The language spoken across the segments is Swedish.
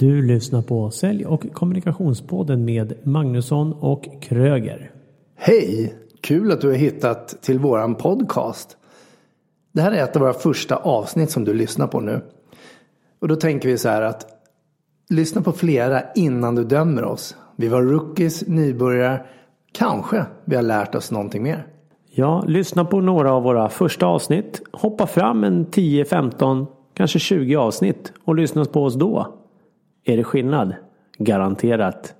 Du lyssnar på Sälj och kommunikationspodden med Magnusson och Kröger. Hej! Kul att du har hittat till våran podcast. Det här är ett av våra första avsnitt som du lyssnar på nu. Och då tänker vi så här att lyssna på flera innan du dömer oss. Vi var rookies, nybörjare. Kanske vi har lärt oss någonting mer. Ja, lyssna på några av våra första avsnitt. Hoppa fram en 10, 15, kanske 20 avsnitt och lyssna på oss då. Är det skillnad? Garanterat.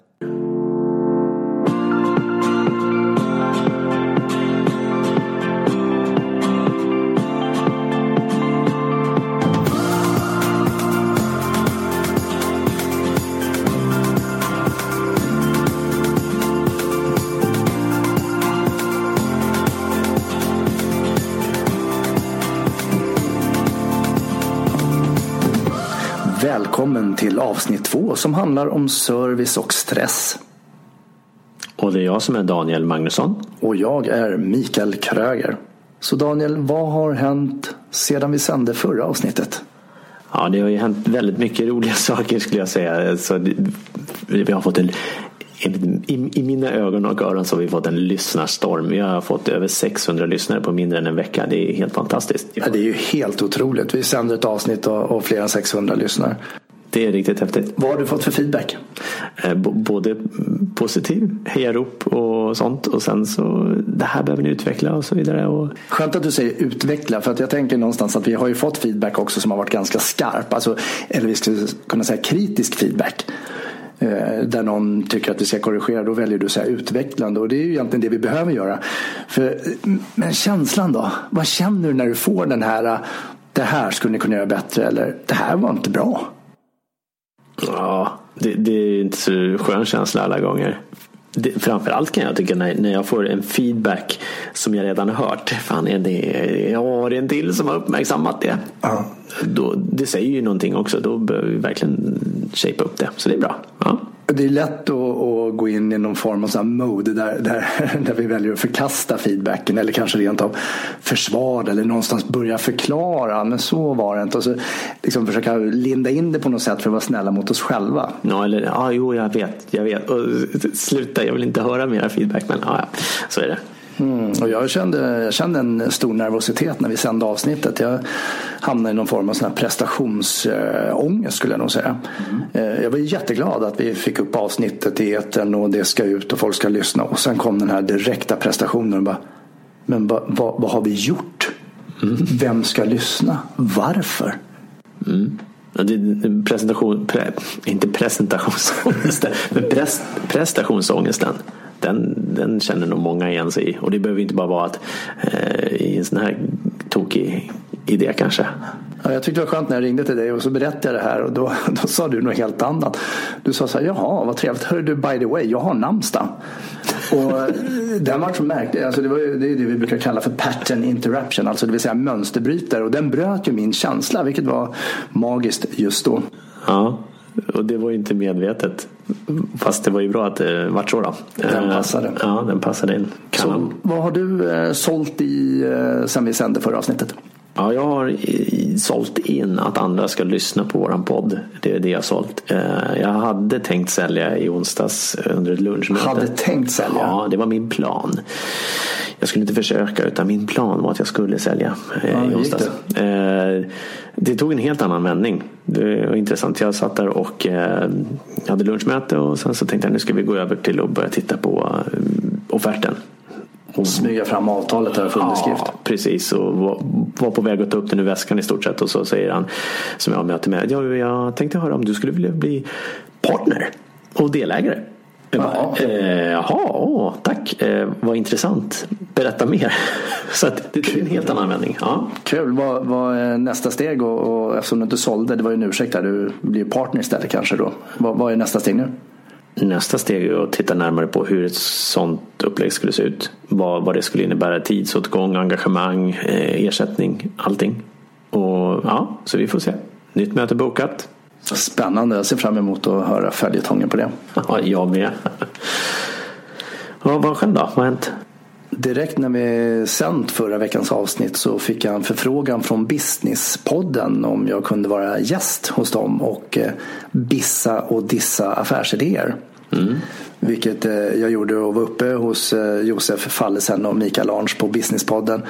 Välkommen till avsnitt två som handlar om service och stress. Och det är jag som är Daniel Magnusson. Och jag är Mikael Kröger. Så Daniel, vad har hänt sedan vi sände förra avsnittet? Ja, det har ju hänt väldigt mycket roliga saker skulle jag säga. Så det, vi har fått en, i, I mina ögon och öron så har vi fått en lyssnarstorm. Vi har fått över 600 lyssnare på mindre än en vecka. Det är helt fantastiskt. Ja, det är ju helt otroligt. Vi sänder ett avsnitt och, och fler än 600 lyssnar. Det är riktigt häftigt. Vad har du fått för feedback? Eh, både positiv, hejarop och sånt. Och sen så det här behöver ni utveckla och så vidare. Och... Skönt att du säger utveckla. För att jag tänker någonstans att vi har ju fått feedback också som har varit ganska skarp. Alltså, eller vi skulle kunna säga kritisk feedback. Eh, där någon tycker att vi ska korrigera. Då väljer du att säga utvecklande. Och det är ju egentligen det vi behöver göra. För, men känslan då? Vad känner du när du får den här det här skulle ni kunna göra bättre eller det här var inte bra? Ja, det, det är inte så skön känsla alla gånger. Det, framförallt kan jag tycka när, när jag får en feedback som jag redan hört. Fan, är det, ja, det är en till som har uppmärksammat det. Ja. Då, det säger ju någonting också. Då behöver vi verkligen shape upp det. Så det är bra. Ja. Det är lätt att, att, gå in i någon form av mode där, där, där vi väljer att förkasta feedbacken eller kanske rent av försvara eller någonstans börja förklara. Men så var det inte. Och så liksom försöka linda in det på något sätt för att vara snälla mot oss själva. Ja, eller ja, jo, jag vet. Jag vet. Och, sluta, jag vill inte höra mera feedback. Men ja, så är det. Mm, och jag, kände, jag kände en stor nervositet när vi sände avsnittet. Jag hamnade i någon form av sån här prestationsångest skulle jag nog säga. Mm. Jag var jätteglad att vi fick upp avsnittet i etern och det ska ut och folk ska lyssna. Och sen kom den här direkta prestationen. Och bara, men ba, ba, vad har vi gjort? Mm. Vem ska lyssna? Varför? Mm. Presentation, pre, inte presentationsångesten, men pres, prestationsångesten den, den känner nog många igen sig i. Och det behöver inte bara vara att eh, i en sån här tokig idé kanske. Ja, jag tyckte det var skönt när jag ringde till dig och så berättade jag det här och då, då sa du något helt annat. Du sa så här, jaha vad trevligt, hör du by the way, jag har namnsdag. Och den var så märklig, alltså det, var, det är det vi brukar kalla för pattern interruption, alltså det vill säga mönsterbrytare. Och den bröt ju min känsla, vilket var magiskt just då. Ja, och det var ju inte medvetet. Fast det var ju bra att det vart så då. Den passade. Ja, den passade in. Så, vad har du eh, sålt i eh, sen vi sände förra avsnittet? Ja, jag har sålt in att andra ska lyssna på våran podd. Det är det jag har sålt. Eh, jag hade tänkt sälja i onsdags under ett lunchmöte. Hade tänkt sälja? Ja, det var min plan. Jag skulle inte försöka utan min plan var att jag skulle sälja eh, ja, i onsdags. Det? Eh, det tog en helt annan vändning. Det var intressant. Jag satt där och hade lunchmöte och sen så tänkte jag nu ska vi gå över till att börja titta på offerten. Och smyga fram avtalet där för underskrift. Ja, precis. Och var, på väg att ta upp den ur väskan i stort sett. Och så säger han, som jag möter med, ja, jag tänkte höra om du skulle vilja bli partner och delägare. Jag bara, eh, jaha åh, tack, eh, vad intressant. Berätta mer. så att det är en helt annan användning. Ja. Kul, vad, vad är nästa steg? Och, och eftersom du inte sålde, det var ju en ursäkt där, du blir partner istället kanske då. Vad, vad är nästa steg nu? Nästa steg är att titta närmare på hur ett sånt upplägg skulle se ut. Vad, vad det skulle innebära. Tidsåtgång, engagemang, eh, ersättning, allting. Och ja, så vi får se. Nytt möte bokat. Spännande. Jag ser fram emot att höra följetongen på det. Ja, jag med. Ja, vad själv då? Vad har hänt? Direkt när vi sänt förra veckans avsnitt så fick jag en förfrågan från Businesspodden om jag kunde vara gäst hos dem och eh, bissa och dissa affärsidéer. Mm. Vilket eh, jag gjorde och var uppe hos eh, Josef Fallesen och Mikael Arns på Businesspodden.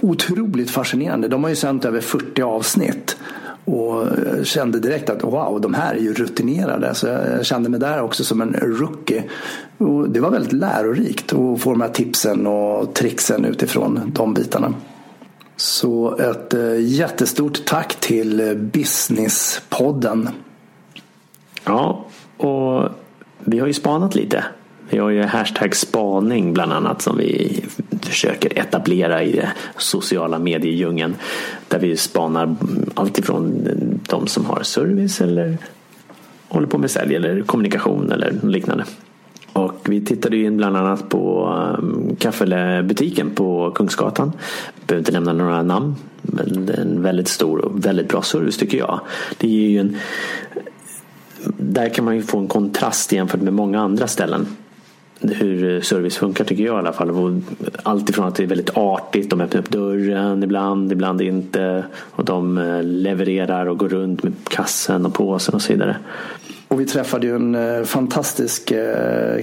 Otroligt fascinerande. De har ju sänt över 40 avsnitt. Och kände direkt att wow, de här är ju rutinerade. Så jag kände mig där också som en rookie. Och det var väldigt lärorikt att få de här tipsen och tricksen utifrån de bitarna. Så ett eh, jättestort tack till Businesspodden. Ja, och vi har ju spanat lite. Vi har ju hashtag spaning bland annat som vi försöker etablera i sociala mediedjungeln. Där vi spanar alltifrån de som har service eller håller på med sälj eller kommunikation eller liknande. Och vi tittade in bland annat på um, kaffebutiken på Kungsgatan. Behöver inte nämna några namn. Men det är en väldigt stor och väldigt bra service tycker jag. Det ger ju en, där kan man ju få en kontrast jämfört med många andra ställen hur eh, service funkar tycker jag i alla fall. Allt ifrån att det är väldigt artigt, de öppnar upp dörren ibland, ibland inte. Och de eh, levererar och går runt med kassen och påsen och så vidare. Och vi träffade ju en eh, fantastisk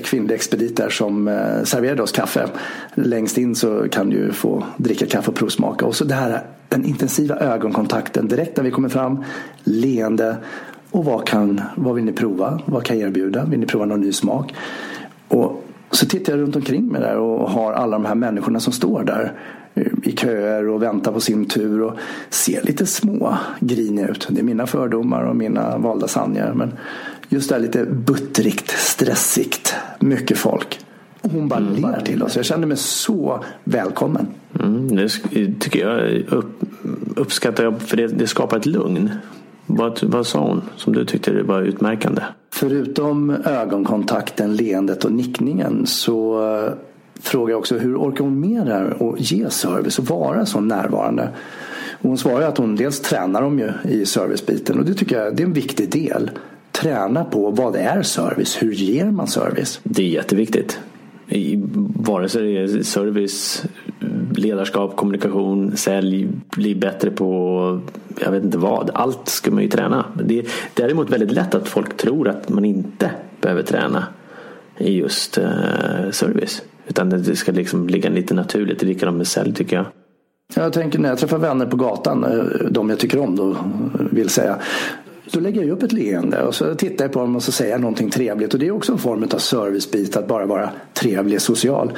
kvinnlig expedit där som serverade oss kaffe. Längst in så kan du få dricka kaffe och provsmaka. Och så det här, den intensiva ögonkontakten direkt när vi kommer fram. Leende. Och vad, kan, vad vill ni prova? Vad kan jag erbjuda? Vill ni prova någon ny smak? Och så tittar jag runt omkring mig där och har alla de här människorna som står där eh, i köer och väntar på sin tur och ser lite små griniga ut. Det är mina fördomar och mina valda sanningar. Men just det här lite buttrigt, stressigt, mycket folk. Och hon bara mm, ler till oss. Jag kände mig så välkommen. Mm, det tycker jag upp, uppskattar jag för det, det skapar ett lugn. Vad, vad sa hon som du tyckte var utmärkande? Förutom ögonkontakten, leendet och nickningen så eh, frågar jag också hur orkar hon med det här och ge service och vara så närvarande? Och hon svarar att hon dels tränar dem ju i servicebiten och det tycker jag det är en viktig del. Träna på vad är service? Hur ger man service? Det är jätteviktigt. I, vare sig det är service, ledarskap, kommunikation, sälj, bli bättre på jag vet inte vad. Allt ska man ju träna. Det är däremot väldigt lätt att folk tror att man inte behöver träna i just eh, service. Utan det ska liksom ligga lite naturligt. Det är likadant med sälj tycker jag. Jag tänker när jag träffar vänner på gatan, eh, de jag tycker om då vill säga. Då lägger jag upp ett leende och så tittar jag på dem och så säger jag någonting trevligt. Och det är också en form av servicebit att bara vara trevlig och social.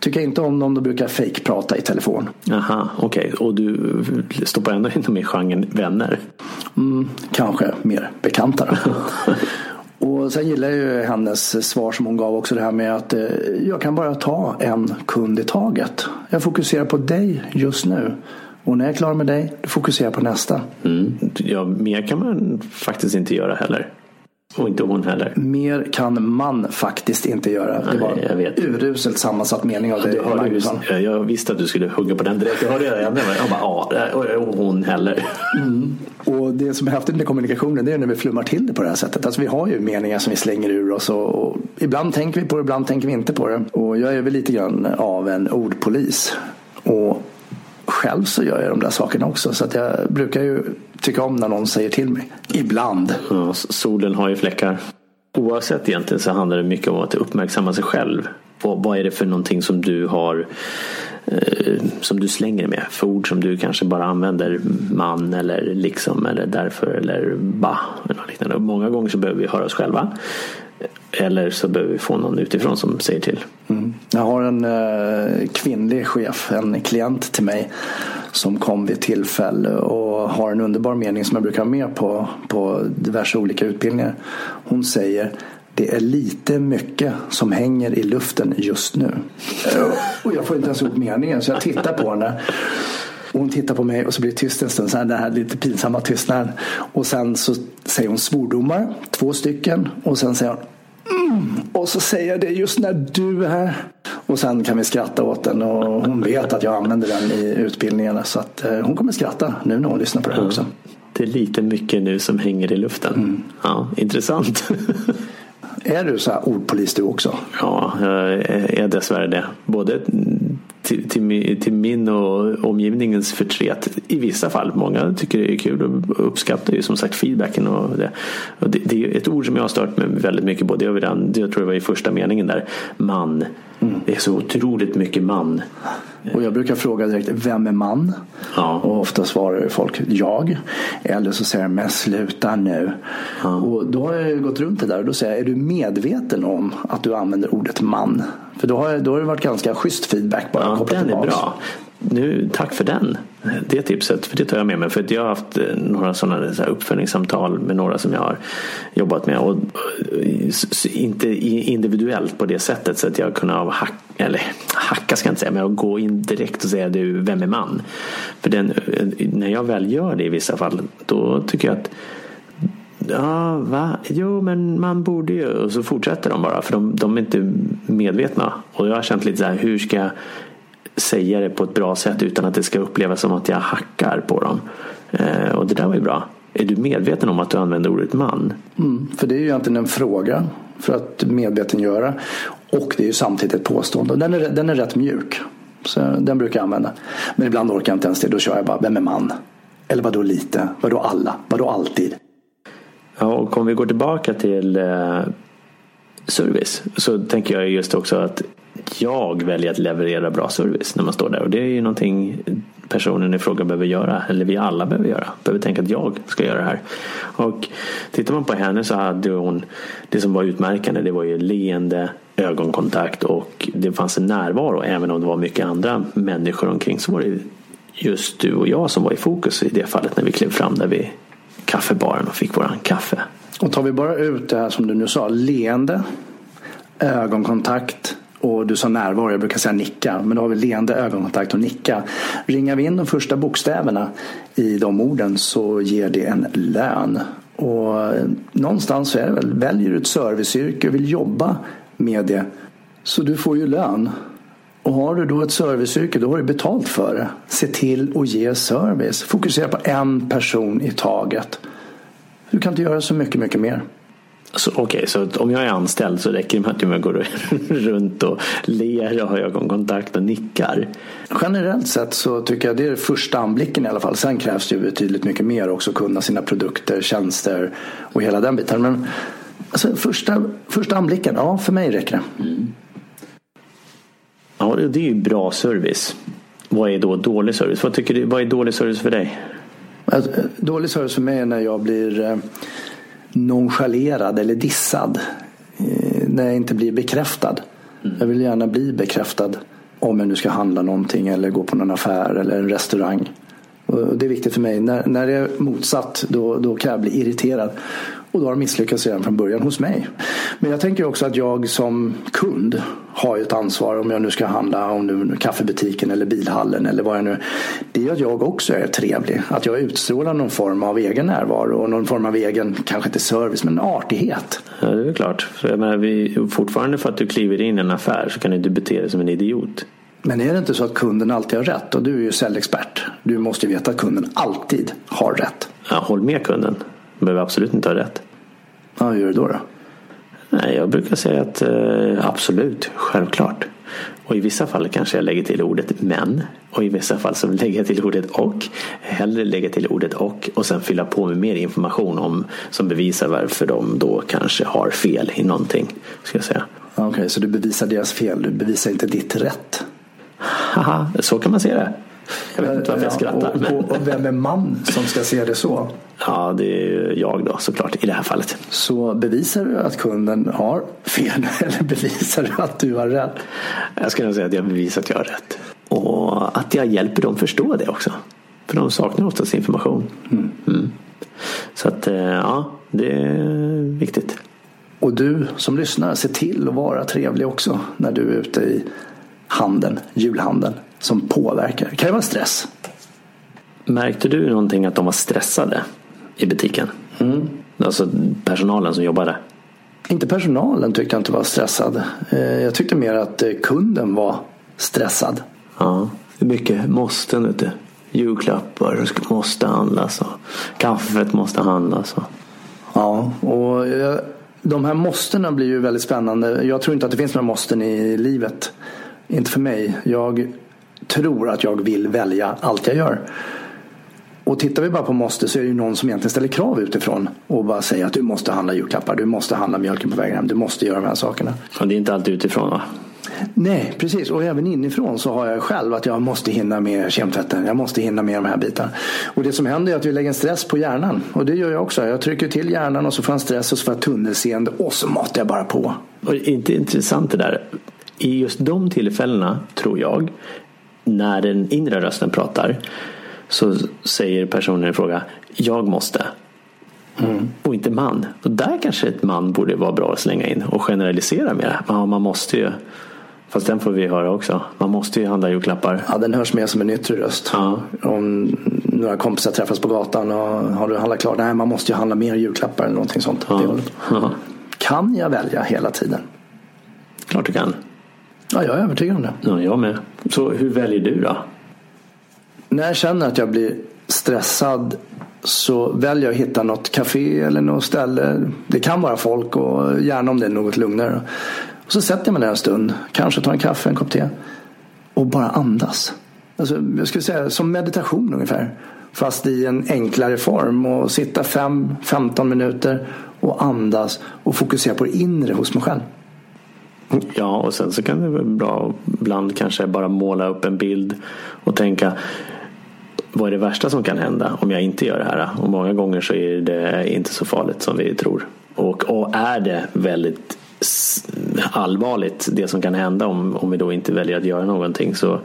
Tycker inte om dem, då brukar jag fake-prata i telefon. Aha, okej. Okay. Och du stoppar ändå in dem i genren vänner? Mm, kanske mer bekanta. Och sen gillar jag ju hennes svar som hon gav också det här med att eh, jag kan bara ta en kund i taget. Jag fokuserar på dig just nu. Och när jag är klar med dig, då fokuserar jag på nästa. Mm. Ja, mer kan man faktiskt inte göra heller. Och inte hon heller. Mer kan man faktiskt inte göra. Det var jag vet. uruselt sammansatt mening av dig Magnusson. Jag visste att du skulle hugga på den direkt. Jag hörde det. Jag bara, ja, och hon heller. Mm. Och det som är häftigt med kommunikationen det är när vi flummar till det på det här sättet. Alltså vi har ju meningar som vi slänger ur oss. Och, och ibland tänker vi på det, ibland tänker vi inte på det. Och jag är väl lite grann av en ordpolis. Och själv så gör jag de där sakerna också. Så att jag brukar ju tycka om när någon säger till mig. Ibland. Ja, solen har ju fläckar. Oavsett egentligen så handlar det mycket om att uppmärksamma sig själv. Och vad är det för någonting som du har eh, som du slänger med? För ord som du kanske bara använder man eller liksom eller därför eller ba. Eller liknande. Många gånger så behöver vi höra oss själva. Eller så behöver vi få någon utifrån som säger till. Mm. Jag har en eh, kvinnlig chef, en klient till mig som kom vid tillfälle och har en underbar mening som jag brukar ha med på, på diverse olika utbildningar. Hon säger det är lite mycket som hänger i luften just nu. Och jag får inte ens ihop meningen så jag tittar på henne. Och hon tittar på mig och så blir det tyst en stund. Så här, den här lite pinsamma tystnaden. Och sen så säger hon svordomar. Två stycken. Och sen säger hon Mm. Och så säger jag det just när du är här. Och sen kan vi skratta åt den och hon vet att jag använder den i utbildningarna. Så att eh, hon kommer skratta nu när hon lyssnar på det här också. Det är lite mycket nu som hänger i luften. Mm. Ja, intressant. Är du så här ordpolis du också? Ja, jag är dessvärre det. Både till, till, till, min och omgivningens förtret i vissa fall. Många tycker det är kul och uppskattar ju som sagt feedbacken. Och det. Och det, det är ett ord som jag har stört mig väldigt mycket på. Det, redan, jag tror det var i första meningen där. Man. Mm. Det är så otroligt mycket man. Och jag brukar fråga direkt, vem är man? Ja. Och ofta svarar folk, jag. Eller så säger de, men sluta nu. Ja. Och då har jag gått runt det där och då säger jag, är du medveten om att du använder ordet man? För då har, då har det varit ganska schysst feedback bara. Ja, den är bra. Nu, tack för den. Det tipset, för det tar jag med mig. För jag har haft eh, några sådana så uppföljningssamtal med några som jag har jobbat med. Och, eh, inte individuellt på det sättet så att jag kunnat hacka, eller hacka ska jag inte säga, men gå in direkt och säga du, vem är man? För den, eh, när jag väl gör det i vissa fall, då tycker jag att Ja, va? Jo, men man borde ju. Och så fortsätter de bara. För de, de är inte medvetna. Och jag har känt lite så här, hur ska säga det på ett bra sätt utan att det ska upplevas som att jag hackar på dem. Eh, och det där var ju bra. Är du medveten om att du använder ordet man? Mm, för det är ju egentligen en fråga för att medvetengöra. Och det är ju samtidigt ett påstående. Den är, den är rätt mjuk. Så den brukar jag använda. Men ibland orkar jag inte ens det. Då kör jag bara, vem är man? Eller vadå lite? Vadå alla? Vadå alltid? Ja, och om vi går tillbaka till eh, service så tänker jag just också att jag väljer att leverera bra service när man står där. Och det är ju någonting personen i fråga behöver göra. Eller vi alla behöver göra. Behöver tänka att jag ska göra det här. Och tittar man på henne så hade hon det som var utmärkande. Det var ju leende, ögonkontakt och det fanns en närvaro. Även om det var mycket andra människor omkring så var det just du och jag som var i fokus i det fallet när vi klev fram där vid kaffebaren och fick våran kaffe. Och tar vi bara ut det här som du nu sa, leende, ögonkontakt, och du sa närvaro, jag brukar säga nicka. Men då har vi leende, ögonkontakt och nicka. Ringar vi in de första bokstäverna i de orden så ger det en lön. Och eh, någonstans så är det väl, väljer du ett serviceyrke och vill jobba med det så du får ju lön. Och har du då ett serviceyrke då har du betalt för det. Se till att ge service. Fokusera på en person i taget. Du kan inte göra så mycket, mycket mer. Okej, okay, så om jag är anställd så räcker det med att jag går runt och ler och har ögonkontakt och nickar? Generellt sett så tycker jag det är första anblicken i alla fall. Sen krävs det ju betydligt mycket mer också. Kunna sina produkter, tjänster och hela den biten. Men alltså, första, första anblicken, ja för mig räcker det. Mm. Ja, det är ju bra service. Vad är då dålig service? Vad, tycker du, vad är dålig service för dig? Alltså, dålig service för mig är när jag blir eh, nonchalerad eller dissad. Eh, när jag inte blir bekräftad. Mm. Jag vill gärna bli bekräftad om jag nu ska handla någonting eller gå på någon affär eller en restaurang. Och det är viktigt för mig. När, när det är motsatt då, då kan jag bli irriterad. Och då har de misslyckats redan från början hos mig. Men jag tänker också att jag som kund har ett ansvar om jag nu ska handla om nu kaffebutiken eller bilhallen eller vad jag nu. Det är att jag också är trevlig. Att jag utstrålar någon form av egen närvaro och någon form av egen, kanske inte service, men artighet. Ja, det är klart. För jag menar, vi, fortfarande för att du kliver in i en affär så kan du inte bete dig som en idiot. Men är det inte så att kunden alltid har rätt? Och du är ju säljexpert. Du måste ju veta att kunden alltid har rätt. Ja, håll med kunden. Du behöver absolut inte ha rätt. Ja, hur gör du då? då? Nej, jag brukar säga att eh, absolut, självklart. Och i vissa fall kanske jag lägger till ordet men. Och i vissa fall så lägger jag till ordet och. Hellre lägga till ordet och och sen fylla på med mer information om som bevisar varför de då kanske har fel i någonting. Ska jag säga. Okej, okay, så du bevisar deras fel, du bevisar inte ditt rätt? Haha, så kan man se det. Jag vet inte varför jag skrattar. Och, och, och, vem är man som ska se det så? Ja, det är jag då såklart i det här fallet. Så bevisar du att kunden har fel eller bevisar du att du har rätt? Jag skulle säga att jag bevisar att jag har rätt. Och att jag hjälper dem förstå det också. För de saknar oftast information. Mm. Mm. Så att eh, ja, det är viktigt. Och du som lyssnar, se till att vara trevlig också när du är ute i handeln, julhandeln som påverkar. Det kan ju vara stress. Märkte du någonting att de var stressade i butiken? Mm. Alltså personalen som jobbade? Inte personalen tyckte jag inte var stressad. Eh, jag tyckte mer att eh, kunden var stressad. Ja, det är mycket måsten vet du. Julklappar måste handlas och kaffet måste handlas. Och... Ja, och jag de här måstena blir ju väldigt spännande. Jag tror inte att det finns några måsten i livet. Inte för mig. Jag tror att jag vill välja allt jag gör. Och tittar vi bara på måste så är det ju någon som egentligen ställer krav utifrån och bara säger att du måste handla julklappar, du måste handla mjölken på vägen hem, du måste göra de här sakerna. Och det är inte alltid utifrån va? Nej, precis. Och även inifrån så har jag själv att jag måste hinna med kemtvätten. Jag måste hinna med de här bitarna. Och det som händer är att vi lägger en stress på hjärnan. Och det gör jag också. Jag trycker till hjärnan och så får jag en stress och så får jag tunnelseende och så matar jag bara på. Och det är inte intressant det där. I just de tillfällena tror jag när den inre rösten pratar så säger personen i fråga jag måste. Mm. Och inte man. Och där kanske ett man borde vara bra att slänga in och generalisera mer. Ja, man måste ju. Fast den får vi höra också. Man måste ju handla julklappar. Ja, den hörs mer som en yttre röst. Ja. Om några kompisar träffas på gatan och har du handlat klart? Nej, man måste ju handla mer julklappar eller någonting sånt. Ja. Ja. Kan jag välja hela tiden? Klart du kan. Ja, jag är övertygad om det. Ja, jag med. Så hur väljer du då? När jag känner att jag blir stressad så väljer jag att hitta något café eller något ställe. Det kan vara folk och gärna om det är något lugnare. Och så sätter jag mig där en stund, kanske tar en kaffe, en kopp te och bara andas. Alltså, jag skulle säga som meditation ungefär. Fast i en enklare form och sitta 5-15 minuter och andas och fokusera på det inre hos mig själv. Ja, och sen så kan det vara bra ibland kanske bara måla upp en bild och tänka vad är det värsta som kan hända om jag inte gör det här? Och många gånger så är det inte så farligt som vi tror. Och, och är det väldigt allvarligt det som kan hända om, om vi då inte väljer att göra någonting så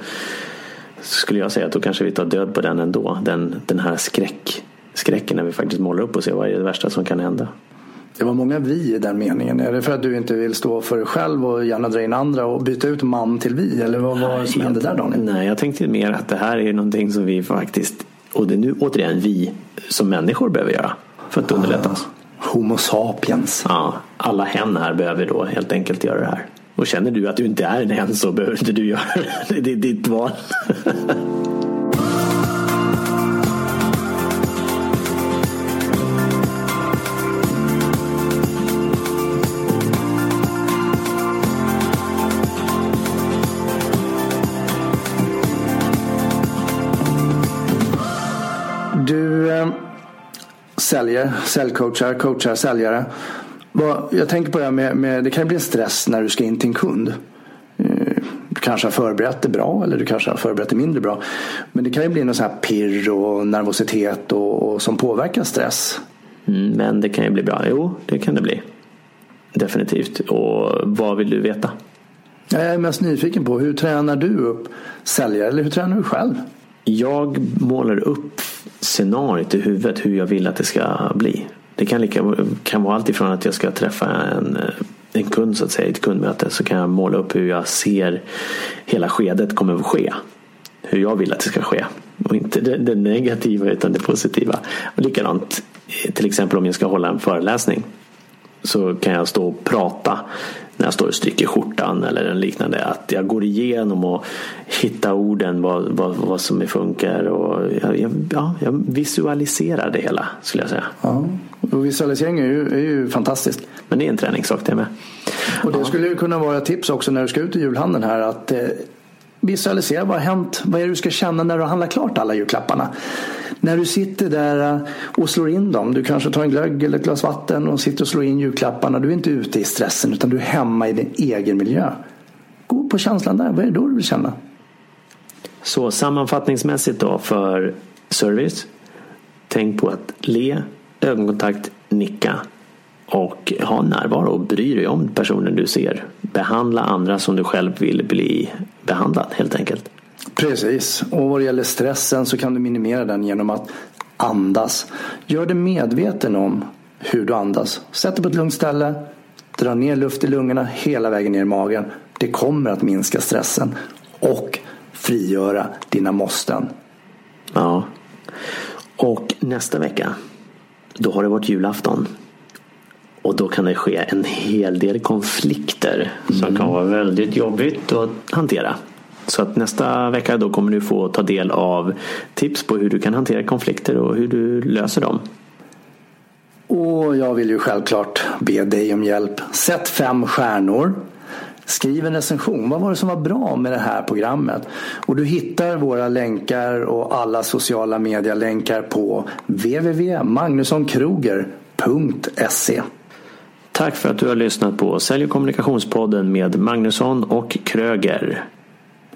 skulle jag säga att då kanske vi tar död på den ändå. Den, den här skräck, skräcken när vi faktiskt målar upp och ser vad är det värsta som kan hända. Det var många vi i den meningen. Är det för att du inte vill stå för dig själv och gärna dra in andra och byta ut man till vi? Eller vad var det som hände där Daniel? Nej, jag tänkte mer att det här är någonting som vi faktiskt, och det är nu återigen vi som människor behöver göra för att underlätta oss. Ah, homo sapiens. Ja, alla hen här behöver då helt enkelt göra det här. Och känner du att du inte är en hen så behöver inte du göra det. Det är ditt val. säljer, säljcoachar, coachar, säljare. Jag tänker på det här med, med, det kan bli en stress när du ska in till en kund. Eh, du kanske har förberett det bra eller du kanske har förberett det mindre bra. Men det kan ju bli någon sån här pirr och nervositet och, och som påverkar stress. Mm, men det kan ju bli bra. Jo, det kan det bli. Definitivt. Och vad vill du veta? Jag är mest nyfiken på hur tränar du upp säljare eller hur tränar du själv? Jag målar upp scenariet i huvudet hur jag vill att det ska bli. Det kan, lika, kan vara allt ifrån att jag ska träffa en, eh, en kund så att säga i ett kundmöte så kan jag måla upp hur jag ser hela skedet kommer att ske. Hur jag vill att det ska ske. Och inte det, det negativa utan det positiva. Och likadant eh, till exempel om jag ska hålla en föreläsning. Så kan jag stå och prata när jag står och stryker skjortan eller en liknande. Att jag går igenom och hittar orden, vad, vad, vad som funkar. Och jag, ja, jag visualiserar det hela skulle jag säga. Ja. Och visualisering är ju, är ju fantastiskt. Men det är en träningssak det med. Och det ja. skulle kunna vara tips också när du ska ut i julhandeln här. att eh, Visualisera vad har hänt? Vad är det du ska känna när du har handlat klart alla julklapparna? När du sitter där eh, och slår in dem. Du kanske tar en glögg eller ett glas vatten och sitter och slår in julklapparna. Du är inte ute i stressen utan du är hemma i din egen miljö. Gå på känslan där. Vad är det då du vill känna? Så sammanfattningsmässigt då för service. Tänk på att le, ögonkontakt, nicka och ha närvaro och bry dig om personen du ser. Behandla andra som du själv vill bli behandlad helt enkelt. Precis, och vad det gäller stressen så kan du minimera den genom att andas. Gör dig medveten om hur du andas. Sätt dig på ett lugnt ställe, dra ner luft i lungorna hela vägen ner i magen. Det kommer att minska stressen och frigöra dina måsten. Ja, och nästa vecka då har det varit julafton. Och då kan det ske en hel del konflikter som mm. kan vara väldigt jobbigt att hantera. Så att nästa vecka då kommer du få ta del av tips på hur du kan hantera konflikter och hur du löser dem. Och jag vill ju självklart be dig om hjälp. Sätt fem stjärnor. Skriv en recension. Vad var det som var bra med det här programmet? Och du hittar våra länkar och alla sociala medielänkar på www.magnussonkroger.se Tack för att du har lyssnat på Sälj och kommunikationspodden med Magnusson och Kröger.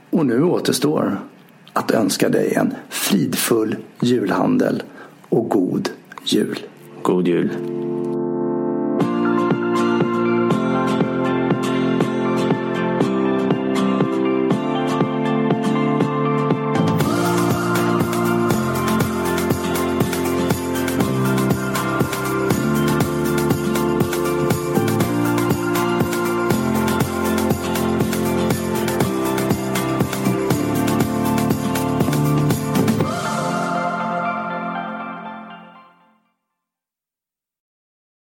Och nu återstår att önska dig en fridfull julhandel och god jul. God jul.